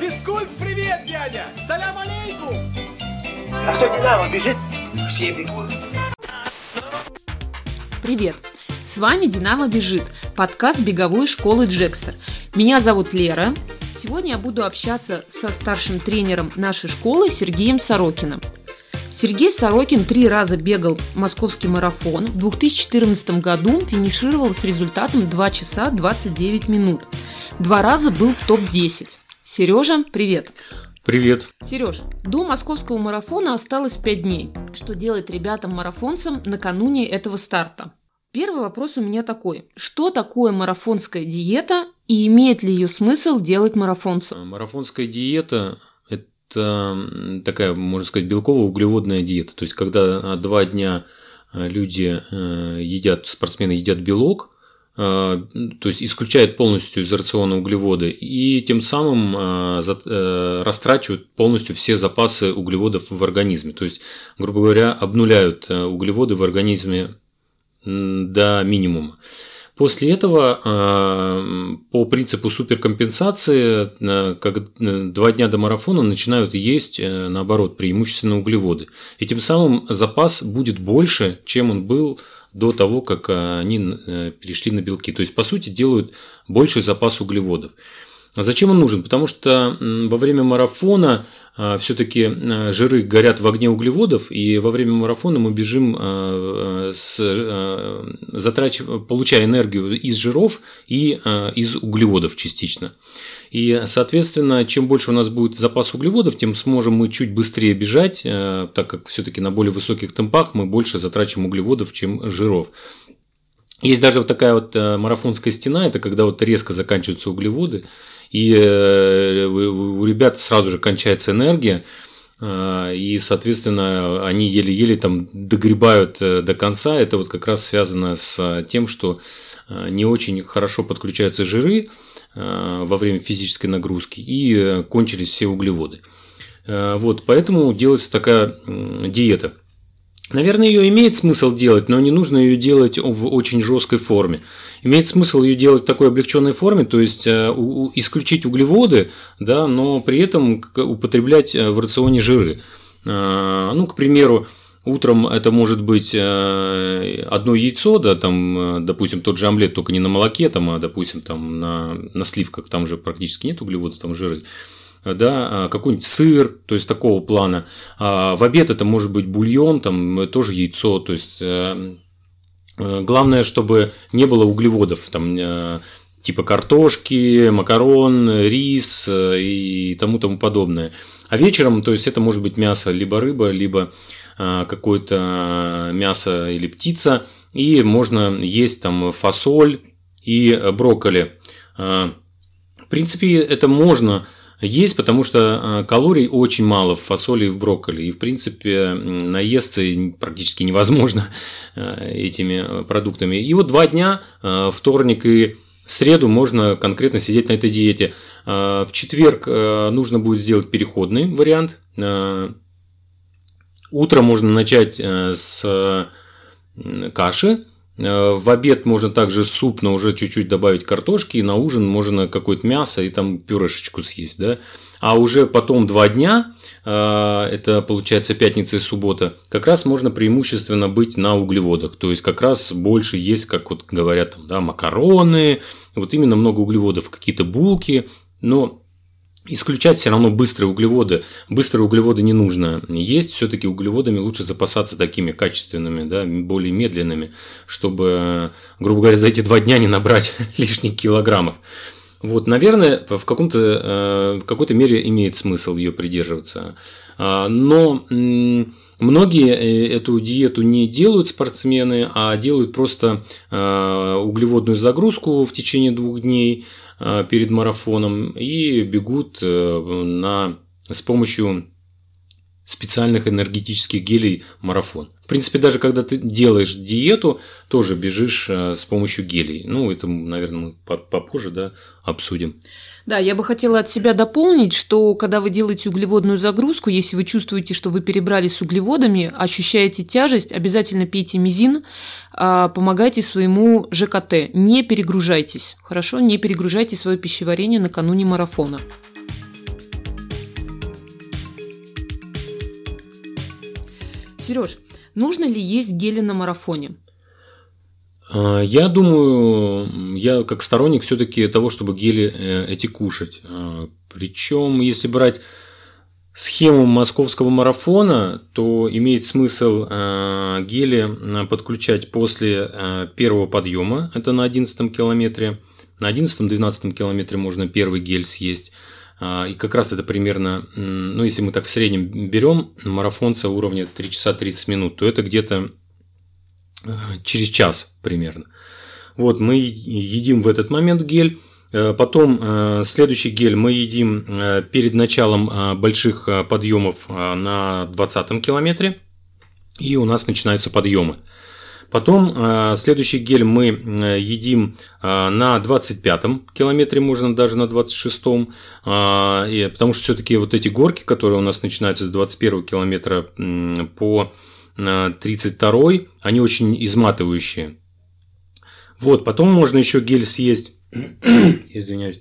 Физкульт, привет, дядя! Салям алейкум! А что Динамо бежит? Все бегут. Привет! С вами «Динамо бежит» – подкаст беговой школы Джекстер. Меня зовут Лера. Сегодня я буду общаться со старшим тренером нашей школы Сергеем Сорокиным. Сергей Сорокин три раза бегал московский марафон. В 2014 году финишировал с результатом 2 часа 29 минут. Два раза был в топ-10. Сережа, привет! Привет. Сереж, до московского марафона осталось 5 дней. Что делать ребятам-марафонцам накануне этого старта? Первый вопрос у меня такой. Что такое марафонская диета и имеет ли ее смысл делать марафонцам? Марафонская диета – такая, можно сказать, белково-углеводная диета. То есть, когда два дня э, люди э, едят, спортсмены едят белок, э, то есть исключают полностью из рациона углеводы и тем самым растрачивают полностью все запасы углеводов в организме. То есть, грубо говоря, обнуляют углеводы в организме до минимума. После этого э, по принципу суперкомпенсации, э, как э, два дня до марафона начинают есть, наоборот, преимущественно углеводы. И тем самым запас будет больше, чем он был до того, как они перешли на белки. То есть, по сути, делают больший запас углеводов. А зачем он нужен? Потому что во время марафона а, все-таки а, жиры горят в огне углеводов, и во время марафона мы бежим, а, с, затрач... получая энергию из жиров и из углеводов частично. И, соответственно, чем больше у нас будет запас углеводов, тем сможем мы чуть быстрее бежать, так как все-таки на более высоких темпах мы больше затрачиваем углеводов, чем жиров. Есть даже вот такая вот марафонская стена, это когда вот резко заканчиваются углеводы, и э, у ребят сразу же кончается энергия, э, и, соответственно, они еле-еле там догребают э, до конца. Это вот как раз связано с тем, что не очень хорошо подключаются жиры во время физической нагрузки и кончились все углеводы. Вот, поэтому делается такая диета. Наверное, ее имеет смысл делать, но не нужно ее делать в очень жесткой форме. Имеет смысл ее делать в такой облегченной форме, то есть э, исключить углеводы, да, но при этом употреблять э, в рационе жиры. Э, ну, к примеру, Утром это может быть одно яйцо, да, там, допустим, тот же омлет, только не на молоке, там, а, допустим, там, на, на сливках, там же практически нет углеводов, там жиры да, а, какой-нибудь сыр, то есть такого плана. А в обед это может быть бульон, там тоже яйцо, то есть э, э, главное, чтобы не было углеводов, там э, типа картошки, макарон, рис и тому тому подобное. А вечером, то есть это может быть мясо, либо рыба, либо какое-то мясо или птица, и можно есть там фасоль и брокколи. В принципе, это можно есть, потому что э, калорий очень мало в фасоли и в брокколи. И, в принципе, наесться практически невозможно э, этими продуктами. И вот два дня, э, вторник и среду, можно конкретно сидеть на этой диете. В четверг нужно будет сделать переходный вариант. Утром можно начать с каши, Э, в обед можно также суп, но уже чуть-чуть добавить картошки, и на ужин можно какое-то мясо и там пюрешечку съесть, да. А уже потом два дня, э, это получается пятница и суббота, как раз можно преимущественно быть на углеводах. То есть как раз больше есть, как вот говорят, там, да, макароны, вот именно много углеводов, какие-то булки, но исключать все равно быстрые углеводы. Быстрые углеводы не нужно есть, все-таки углеводами лучше запасаться такими качественными, да, более медленными, чтобы, грубо говоря, за эти два дня не набрать лишних килограммов. Вот, наверное, в, каком-то, э, в какой-то мере имеет смысл ее придерживаться. А, но многие э, эту диету не делают спортсмены, а делают просто э, углеводную загрузку в течение двух дней – перед марафоном и бегут э, на, с помощью специальных энергетических гелей марафон. В принципе, даже когда ты делаешь диету, тоже бежишь э, с помощью гелей. Ну, это, наверное, мы попозже да, обсудим. Да, я бы хотела от себя дополнить, что когда вы делаете углеводную загрузку, если вы чувствуете, что вы перебрались с углеводами, ощущаете тяжесть, обязательно пейте мизин, а, помогайте своему ЖКТ, не перегружайтесь, хорошо, не перегружайте свое пищеварение накануне марафона. Сереж, нужно ли есть гели на марафоне? А, я думаю, я как сторонник все-таки того, чтобы гели э, эти кушать. А, Причем, если брать схему московского марафона, то имеет смысл гели подключать после первого подъема, это на 11 километре. На 11-12 километре можно первый гель съесть. И как раз это примерно, ну если мы так в среднем берем марафонца уровня 3 часа 30 минут, то это где-то Э, через час примерно. Вот, мы едим в этот момент гель. Э, потом э, следующий гель мы едим перед началом больших подъемов на 20 километре. И у нас начинаются подъемы. Потом следующий гель мы едим на 25-м километре, можно даже на 26-м, потому что все-таки вот эти горки, которые у нас начинаются с 21 километра по 32 они очень изматывающие. Вот, потом можно еще гель съесть, извиняюсь,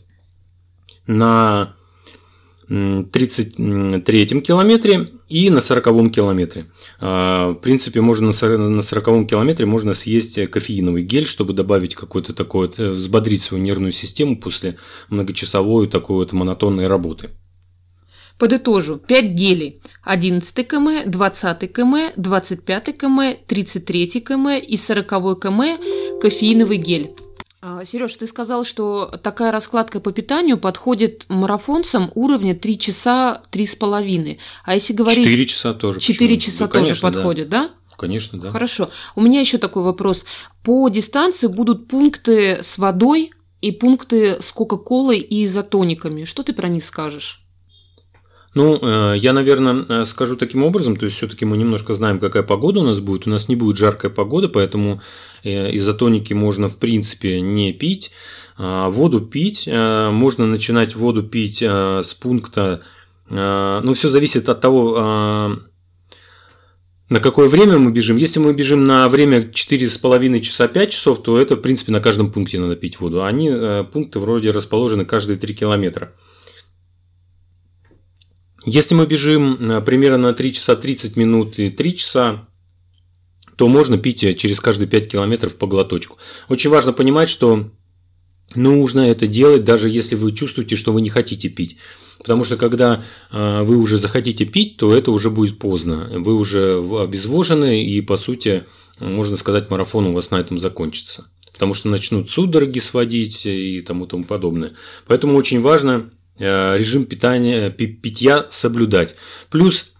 на 33 километре и на 40 километре. А, в принципе, можно на 40 километре можно съесть кофеиновый гель, чтобы добавить какой-то такой, э, взбодрить свою нервную систему после многочасовой такой вот монотонной работы. Подытожу. 5 гелей. 11 км, 20 км, 25 км, 33 км и 40 км кофеиновый гель. А, Сереж, ты сказал, что такая раскладка по питанию подходит марафонцам уровня 3 часа 3,5. А если говорить... 4 часа тоже. 4 почему? часа да, тоже конечно, подходит, да? да? Конечно, да. Хорошо. У меня еще такой вопрос. По дистанции будут пункты с водой и пункты с Кока-Колой и изотониками. Что ты про них скажешь? Ну, э, я, наверное, э, скажу таким образом, то есть все-таки мы немножко знаем, какая погода у нас будет. У нас не будет жаркая погода, поэтому э, изотоники можно, в принципе, не пить. А, воду пить, можно начинать воду пить с пункта, ну, все зависит от того, на какое время мы бежим. Если мы бежим на время 4,5 часа 5 часов, то это, в принципе, на каждом пункте надо пить воду. Они, пункты вроде расположены каждые 3 километра. Если мы бежим э, примерно на 3 часа 30 минут и 3 часа, то можно пить э, через каждые 5 километров по глоточку. Очень важно понимать, что нужно это делать, даже если вы чувствуете, что вы не хотите пить. Потому что когда э, вы уже захотите пить, то это уже будет поздно. Вы уже обезвожены, и по сути, можно сказать, марафон у вас на этом закончится. Потому что начнут судороги сводить и тому тому подобное. Поэтому очень важно режим питания, питья соблюдать. Плюс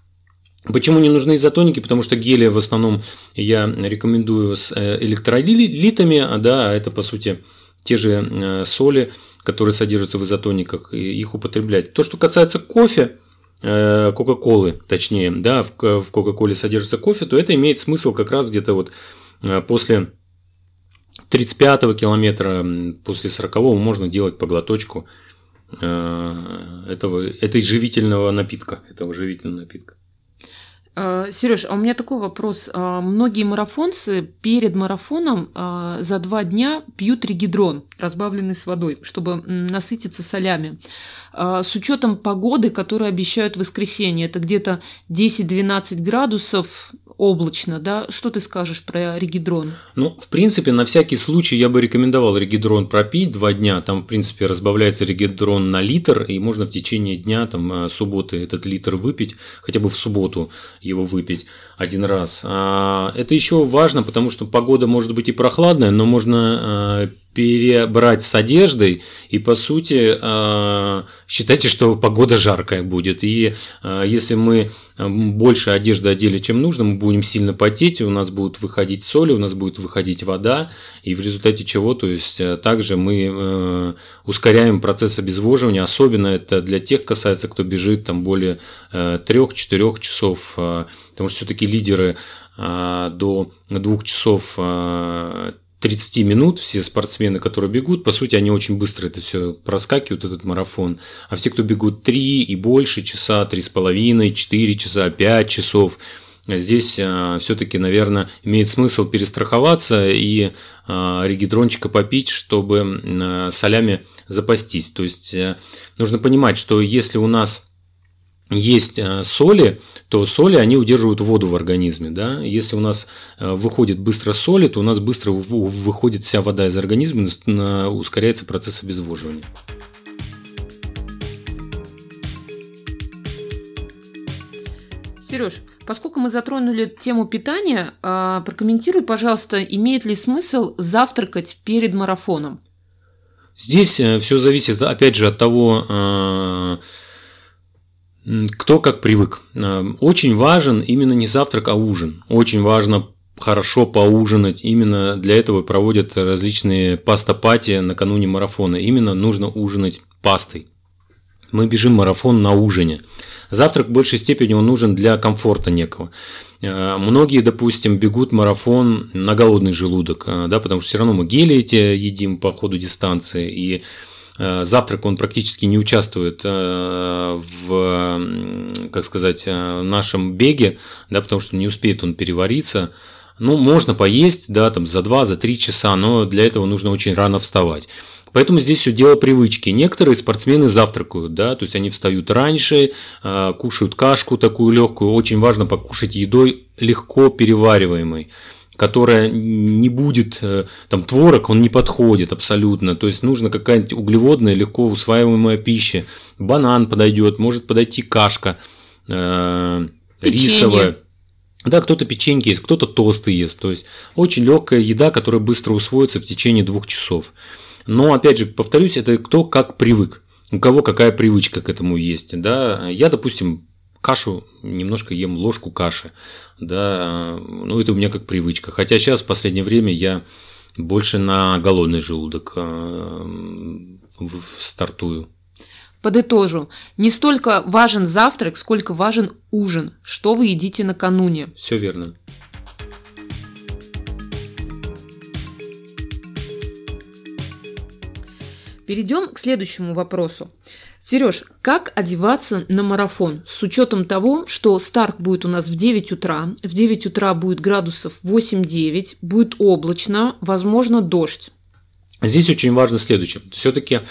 Почему не нужны изотоники? Потому что гели в основном я рекомендую с э, электролитами, а да, это по сути те же э, соли, которые содержатся в изотониках, и их употреблять. То, что касается кофе, Кока-Колы, точнее, да, в Кока-Коле содержится кофе, то это имеет смысл как раз где-то вот после 35 километра, после 40 можно делать по глоточку Э, этого, этой живительного напитка, этого живительного напитка. Э, Сереж, а у меня такой вопрос. А многие марафонцы перед марафоном э, за два дня пьют регидрон, разбавленный с водой, чтобы насытиться солями. С учетом погоды, которую обещают в воскресенье, это где-то 10-12 градусов, облачно, да? Что ты скажешь про регидрон? Ну, в принципе, на всякий случай я бы рекомендовал регидрон пропить два дня. Там, в принципе, разбавляется регидрон на литр, и можно в течение дня, там, э, субботы этот литр выпить, хотя бы в субботу его выпить один раз. А это еще важно, потому что погода может быть и прохладная, но можно э, перебрать с одеждой, и по сути э, считайте, что погода жаркая будет. И э, если мы больше одежды одели, чем нужно, мы будем сильно потеть, у нас будет выходить соль, у нас будет выходить вода, и в результате чего, то есть также мы ускоряем процесс обезвоживания, особенно это для тех касается, кто бежит там более 3-4 часов, потому что все-таки лидеры до двух часов 30 минут все спортсмены, которые бегут, по сути, они очень быстро это все проскакивают, этот марафон. А все, кто бегут 3 и больше часа, 3,5, 4 часа, 5 часов, здесь э, все-таки, наверное, имеет смысл перестраховаться и э, регидрончика попить, чтобы э, солями запастись. То есть нужно понимать, что если у нас есть э, соли, то соли, они удерживают воду в организме. Да? Если у нас э, выходит быстро соли, то у нас быстро выходит вся вода из организма, ускоряется процесс обезвоживания. Сереж, поскольку мы затронули тему питания, а, прокомментируй, пожалуйста, имеет ли смысл завтракать перед марафоном? Здесь э, все зависит, опять же, от того, кто как привык. Э, очень важен именно не завтрак, а ужин. Очень важно хорошо поужинать. Именно для этого проводят различные пастопати накануне марафона. Именно нужно ужинать пастой. Мы бежим марафон на ужине. Завтрак в большей степени он нужен для комфорта некого. Э, многие, допустим, бегут марафон на голодный желудок, э, да, потому что все равно мы гели эти едим по ходу дистанции, и завтрак он практически не участвует э, в, как сказать, э, нашем беге, да, потому что не успеет он перевариться. Ну, можно поесть, да, там за 2, за 3 часа, но для этого нужно очень рано вставать. Поэтому здесь все дело привычки. Некоторые спортсмены завтракают, да, то есть они встают раньше, кушают кашку такую легкую. Очень важно покушать едой легко перевариваемой которая не будет, э, там творог, он не подходит абсолютно, то есть нужно какая-нибудь углеводная, легко усваиваемая пища, банан подойдет, может подойти кашка э, рисовая. Да, кто-то печеньки ест, кто-то тосты ест. То есть очень легкая еда, которая быстро усвоится в течение двух часов. Но опять же, повторюсь, это кто как привык. У кого какая привычка к этому есть. Да? Я, допустим, кашу немножко ем ложку каши, да, ну это у меня как привычка. Хотя сейчас в последнее время я больше на голодный желудок э, стартую. Подытожу. Не столько важен завтрак, сколько важен ужин. Что вы едите накануне? Все верно. Перейдем к следующему вопросу. Сереж, как одеваться на марафон с учетом того, что старт будет у нас в 9 утра, в 9 утра будет градусов 8-9, будет облачно, возможно дождь. Здесь очень важно следующее. Все-таки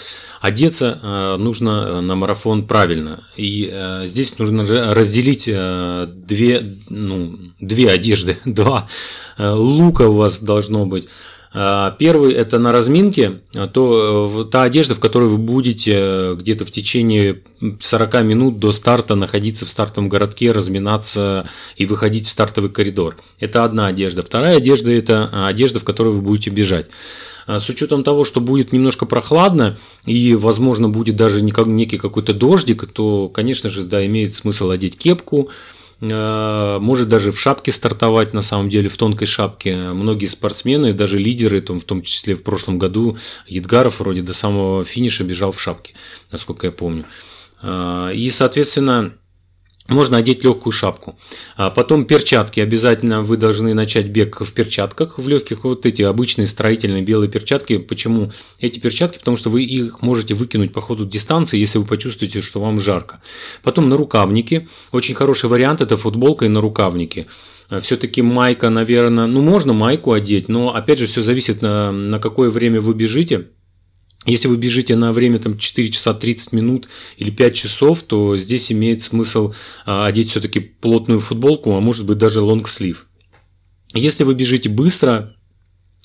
одеться э, нужно на марафон правильно. И э, здесь нужно разделить э, две, ну, две одежды. Два лука у вас должно быть. А, первый – это на разминке, а то та одежда, в которой вы будете э, где-то в течение 40 минут до старта находиться в стартовом городке, разминаться и выходить в стартовый коридор. Это одна одежда. Вторая одежда – это одежда, в которой вы будете бежать. А, с учетом того, что будет немножко прохладно и, возможно, будет даже некий какой-то дождик, то, конечно же, да, имеет смысл одеть кепку, Э, может даже в шапке стартовать, на самом деле, в тонкой шапке. Многие спортсмены, даже лидеры, в том числе в прошлом году, Едгаров вроде до самого финиша бежал в шапке, насколько я помню. Э, и, соответственно, можно одеть легкую шапку. А потом перчатки. Обязательно вы должны начать бег в перчатках, в легких. Вот эти обычные строительные белые перчатки. Почему эти перчатки? Потому что вы их можете выкинуть по ходу дистанции, если вы почувствуете, что вам жарко. Потом на рукавники. Очень хороший вариант – это футболка и на рукавники. Все-таки майка, наверное, ну можно майку одеть, но опять же все зависит на, на какое время вы бежите. Если вы бежите на время там, 4 часа 30 минут или 5 часов, то здесь имеет смысл а, одеть все-таки плотную футболку, а может быть даже лонгслив. Если вы бежите быстро,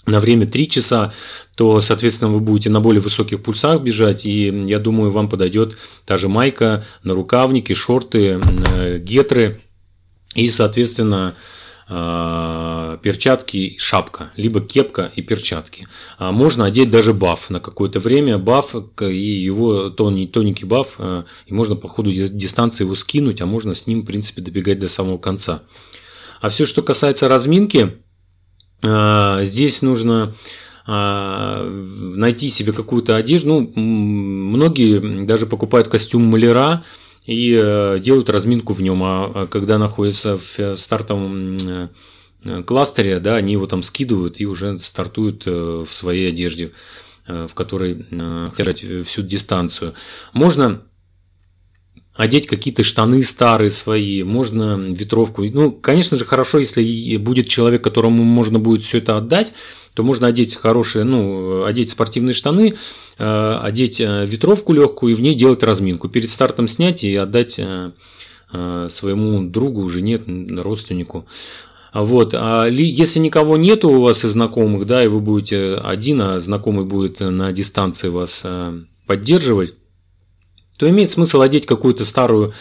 на время 3 часа, то, соответственно, вы будете на более высоких пульсах бежать, и я думаю, вам подойдет та же майка, нарукавники, шорты, э, гетры, и, соответственно, перчатки и шапка, либо кепка и перчатки. А можно одеть даже баф на какое-то время, баф и его тоненький баф, э, и можно по ходу дистанции его скинуть, а можно с ним, в принципе, добегать до самого конца. А все, что касается разминки, э, здесь нужно найти себе какую-то одежду. Ну, многие даже покупают костюм маляра, и э, делают разминку в нем, а когда находятся в стартовом кластере, да, они его там скидывают и уже стартуют в своей одежде, в которой держать всю дистанцию. Можно одеть какие-то штаны старые свои, можно ветровку. Ну, конечно же, хорошо, если будет человек, которому можно будет все это отдать, то можно одеть хорошие, ну, одеть спортивные штаны, э, одеть э, ветровку легкую и в ней делать разминку. Перед стартом снять и отдать э, своему другу, жене, родственнику. Вот. А если никого нету у вас из знакомых, да, и вы будете один, а знакомый будет на дистанции вас поддерживать, то имеет смысл одеть какую-то старую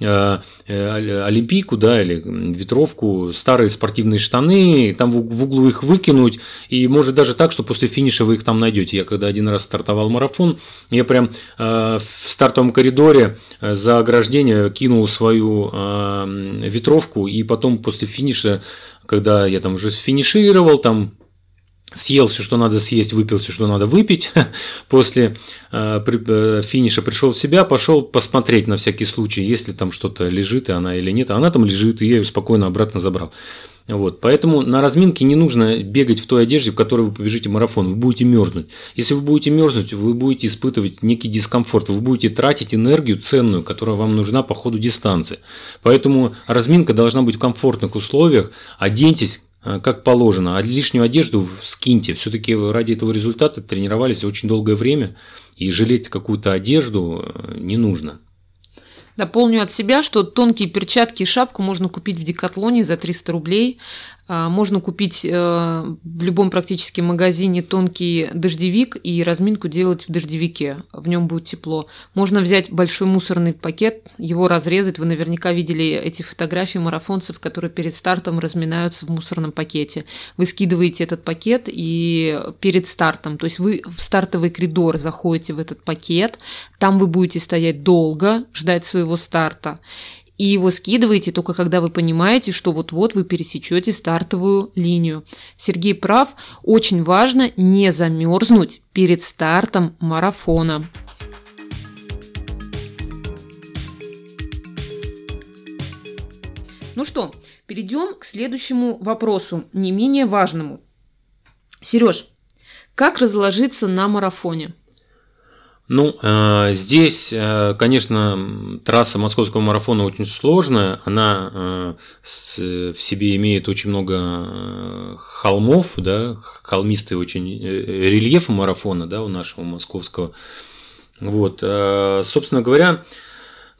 э, э, олимпийку, да, или ветровку, старые спортивные штаны, там в углу их выкинуть, и может даже так, что после финиша вы их там найдете. Я когда один раз стартовал марафон, я прям э, в стартовом коридоре за ограждение кинул свою ветровку, и потом после финиша, когда я там уже финишировал, там съел все, что надо съесть, выпил все, что надо выпить. После э, э, финиша пришел в себя, пошел посмотреть на всякий случай, если там что-то лежит, и она или нет. А она там лежит, и я ее спокойно обратно забрал. Вот. Поэтому на разминке не нужно бегать в той одежде, в которой вы побежите марафон. Вы будете мерзнуть. Если вы будете мерзнуть, вы будете испытывать некий дискомфорт. Вы будете тратить энергию ценную, которая вам нужна по ходу дистанции. Поэтому разминка должна быть в комфортных условиях. Оденьтесь как положено, а лишнюю одежду скиньте. Все-таки ради этого результата тренировались очень долгое время, и жалеть какую-то одежду э, не нужно. Дополню от себя, что тонкие перчатки и шапку можно купить в Декатлоне за 300 рублей. А, можно купить э, в любом практически магазине тонкий дождевик и разминку делать в дождевике. В нем будет тепло. Можно взять большой мусорный пакет, его разрезать. Вы наверняка видели эти фотографии марафонцев, которые перед стартом разминаются в мусорном пакете. Вы скидываете этот пакет и перед стартом, то есть вы в стартовый коридор заходите в этот пакет, там вы будете стоять долго, ждать своего старта и его скидываете только когда вы понимаете, что вот-вот вы пересечете стартовую линию. Сергей прав, очень важно не замерзнуть перед стартом марафона. Ну что, перейдем к следующему вопросу, не менее важному. Сереж, как разложиться на марафоне? Ну, э, здесь, э, конечно, трасса московского марафона очень сложная. Она э, в себе имеет очень много холмов, да, холмистый очень рельеф марафона, да, у нашего московского. Вот, собственно говоря,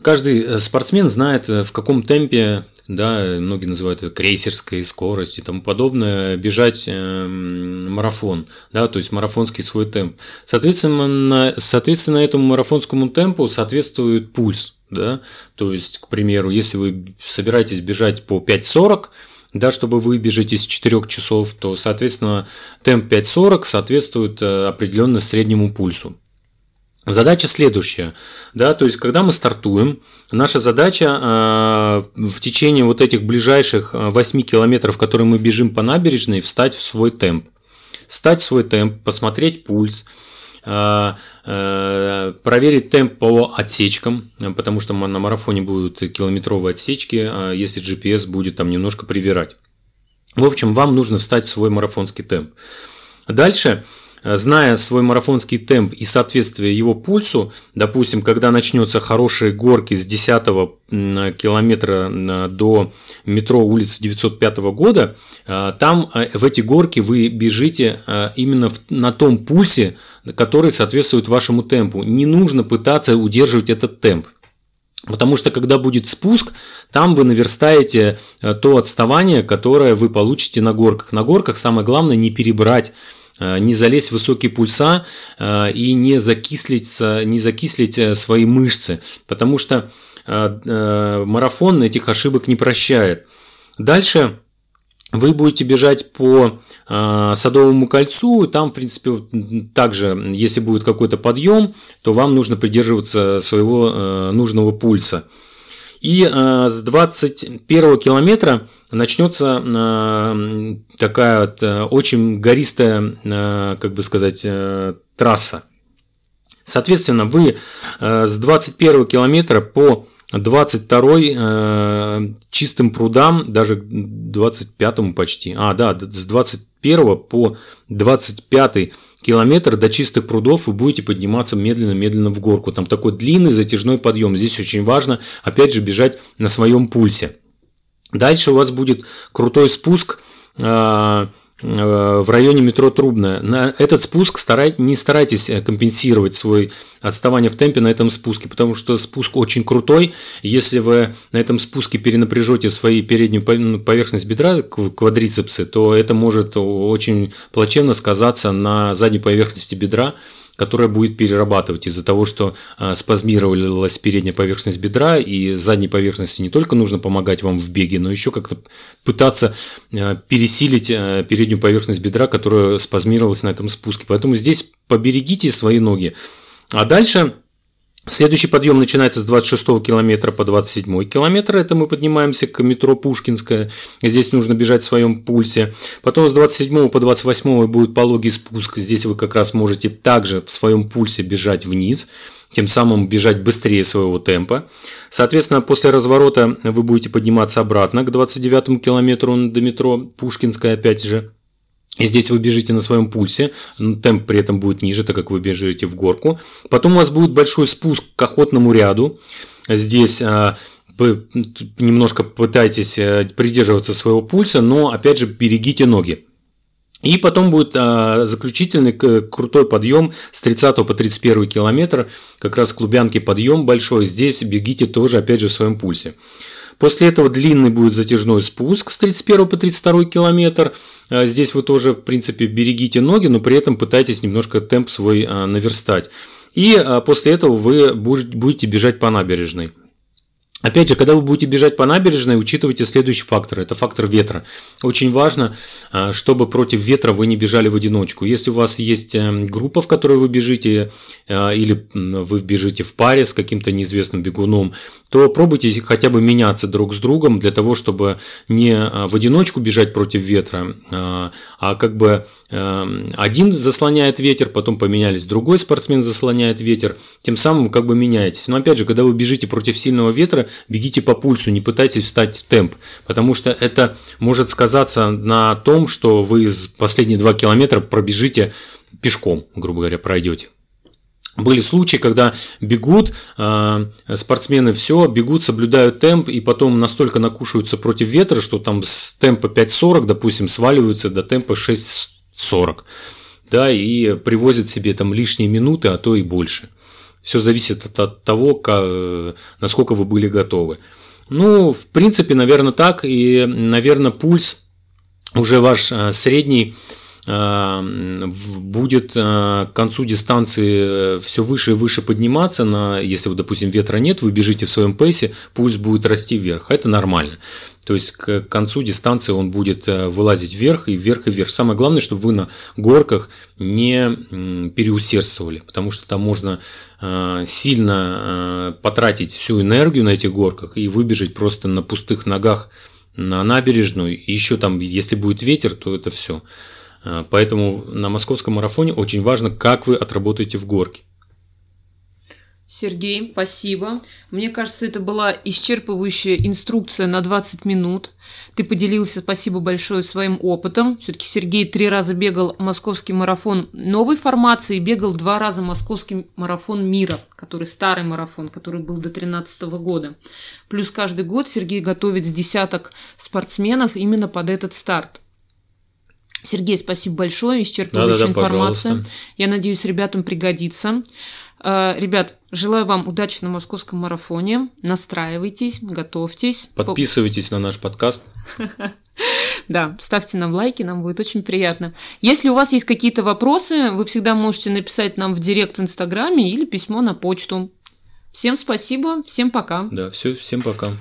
каждый спортсмен знает, в каком темпе да, многие называют это крейсерской скорость и тому подобное, бежать э, марафон, да, то есть марафонский свой темп. Соответственно, соответственно, этому марафонскому темпу соответствует пульс, да, то есть, к примеру, если вы собираетесь бежать по 5.40, да, чтобы вы бежите из 4 часов, то, соответственно, темп 5.40 соответствует э, определенно среднему пульсу. Задача следующая, да, то есть когда мы стартуем, наша задача э, в течение вот этих ближайших 8 э, километров, которые мы бежим по набережной, встать в свой темп. Встать в свой темп, посмотреть пульс, э, э, проверить темп по отсечкам, потому что на марафоне будут километровые отсечки, э, если GPS будет там немножко привирать. В общем, вам нужно встать в свой марафонский темп. Дальше зная свой марафонский темп и соответствие его пульсу, допустим, когда начнется хорошие горки с 10 километра э, до метро улицы 905 года, э, там в эти горки вы бежите именно на том пульсе, который соответствует вашему темпу. Не нужно пытаться удерживать этот темп. Потому что когда будет спуск, там вы наверстаете то отставание, которое вы получите на горках. На горках самое главное не перебрать Э, не залезть в высокие пульса э, и не закислить, не закислить э, свои мышцы, потому что марафон этих ошибок не прощает. Дальше вы будете бежать по Садовому кольцу, там, в принципе, также, если будет какой-то подъем, то вам нужно придерживаться своего нужного пульса. И э, с 21 километра начнется э, такая вот, э, очень гористая, э, как бы сказать, трасса. Соответственно, вы э, с 21 километра по 22-й э, чистым прудам, даже 25-му почти, а, да, с 21 по 25 километр до чистых прудов вы будете подниматься медленно-медленно в горку. Там такой длинный затяжной подъем. Здесь очень важно, опять же, бежать на своем пульсе. Дальше у вас будет крутой спуск Э, в районе метро Трубная. На этот спуск старай, не старайтесь э, компенсировать свой отставание в темпе на этом спуске, потому что спуск очень крутой. Если вы на этом спуске перенапряжете свои переднюю поверхность бедра, квадрицепсы, то это может очень плачевно сказаться на задней поверхности бедра, которая будет перерабатывать из-за того, что а, спазмировалась передняя поверхность бедра, и задней поверхности не только нужно помогать вам в беге, но еще как-то пытаться а, пересилить а, переднюю поверхность бедра, которая спазмировалась на этом спуске. Поэтому здесь поберегите свои ноги. А дальше Следующий подъем начинается с 26 километра по 27 километр. Это мы поднимаемся к метро Пушкинская. Здесь нужно бежать в своем пульсе. Потом с 27 по 28 будет пологий спуск. Здесь вы как раз можете также в своем пульсе бежать вниз тем самым бежать быстрее своего темпа. Соответственно, после разворота вы будете подниматься обратно к 29 километру до метро Пушкинская опять же. И здесь вы бежите на своем пульсе, темп при этом будет ниже, так как вы бежите в горку. Потом у вас будет большой спуск к охотному ряду. Здесь а, вы немножко пытаетесь э, придерживаться своего пульса, но опять же берегите ноги. И потом будет а, заключительный крутой подъем с 30 по 31 километр, как раз клубянки подъем большой. Здесь бегите тоже опять же в своем пульсе. После этого длинный будет затяжной спуск с 31 по 32 километр. А, здесь вы тоже, в принципе, берегите ноги, но при этом пытайтесь немножко темп свой а, наверстать. И а, после этого вы будете бежать по набережной. Опять же, когда вы будете бежать по набережной, учитывайте следующий фактор. Это фактор ветра. Очень важно, а, чтобы против ветра вы не бежали в одиночку. Если у вас есть эм, группа, в которой вы бежите, а, или вы бежите в паре с каким-то неизвестным бегуном, то пробуйте хотя бы меняться друг с другом для того, чтобы не а, в одиночку бежать против ветра, а как бы один заслоняет ветер, потом поменялись, другой спортсмен заслоняет ветер, тем самым как бы меняетесь. Но опять же, когда вы бежите против сильного ветра, бегите по пульсу, не пытайтесь встать в темп, потому что это может сказаться на том, что вы последние два километра пробежите пешком, грубо говоря, пройдете. Были случаи, когда бегут э, спортсмены, все, бегут, соблюдают темп, и потом настолько накушаются против ветра, что там с темпа 5.40, допустим, сваливаются до темпа 6.40, да, и привозят себе там лишние минуты, а то и больше. Все зависит от, того, насколько вы были готовы. Ну, в принципе, наверное, так. И, наверное, пульс уже ваш э, средний будет э, к концу дистанции все выше и выше подниматься, на, если, допустим, ветра нет, вы бежите в своем пейсе, пульс будет расти вверх. Это нормально. То есть к концу дистанции он будет э, вылазить вверх и вверх и вверх. Самое главное, чтобы вы на горках не переусердствовали, потому что там можно э, сильно э, потратить всю энергию на этих горках и выбежать просто на пустых ногах на набережную. И еще там, если будет ветер, то это все. Поэтому на московском марафоне очень важно, как вы отработаете в горке. Сергей, спасибо. Мне кажется, это была исчерпывающая инструкция на 20 минут. Ты поделился, спасибо большое, своим опытом. Все-таки Сергей три раза бегал московский марафон новой формации, бегал два раза московский марафон мира, который старый марафон, который был до 2013 года. Плюс каждый год Сергей готовит с десяток спортсменов именно под этот старт. Сергей, спасибо большое, исчерпывающая да, да, да, информация. Пожалуйста. Я надеюсь, ребятам пригодится. Э, ребят, желаю вам удачи на московском марафоне. Настраивайтесь, готовьтесь. Подписывайтесь на наш подкаст. Да, ставьте нам лайки, нам будет очень приятно. Если у вас есть какие-то вопросы, вы всегда можете написать нам в директ в Инстаграме или письмо на почту. Всем спасибо, всем пока. Да, все, всем пока.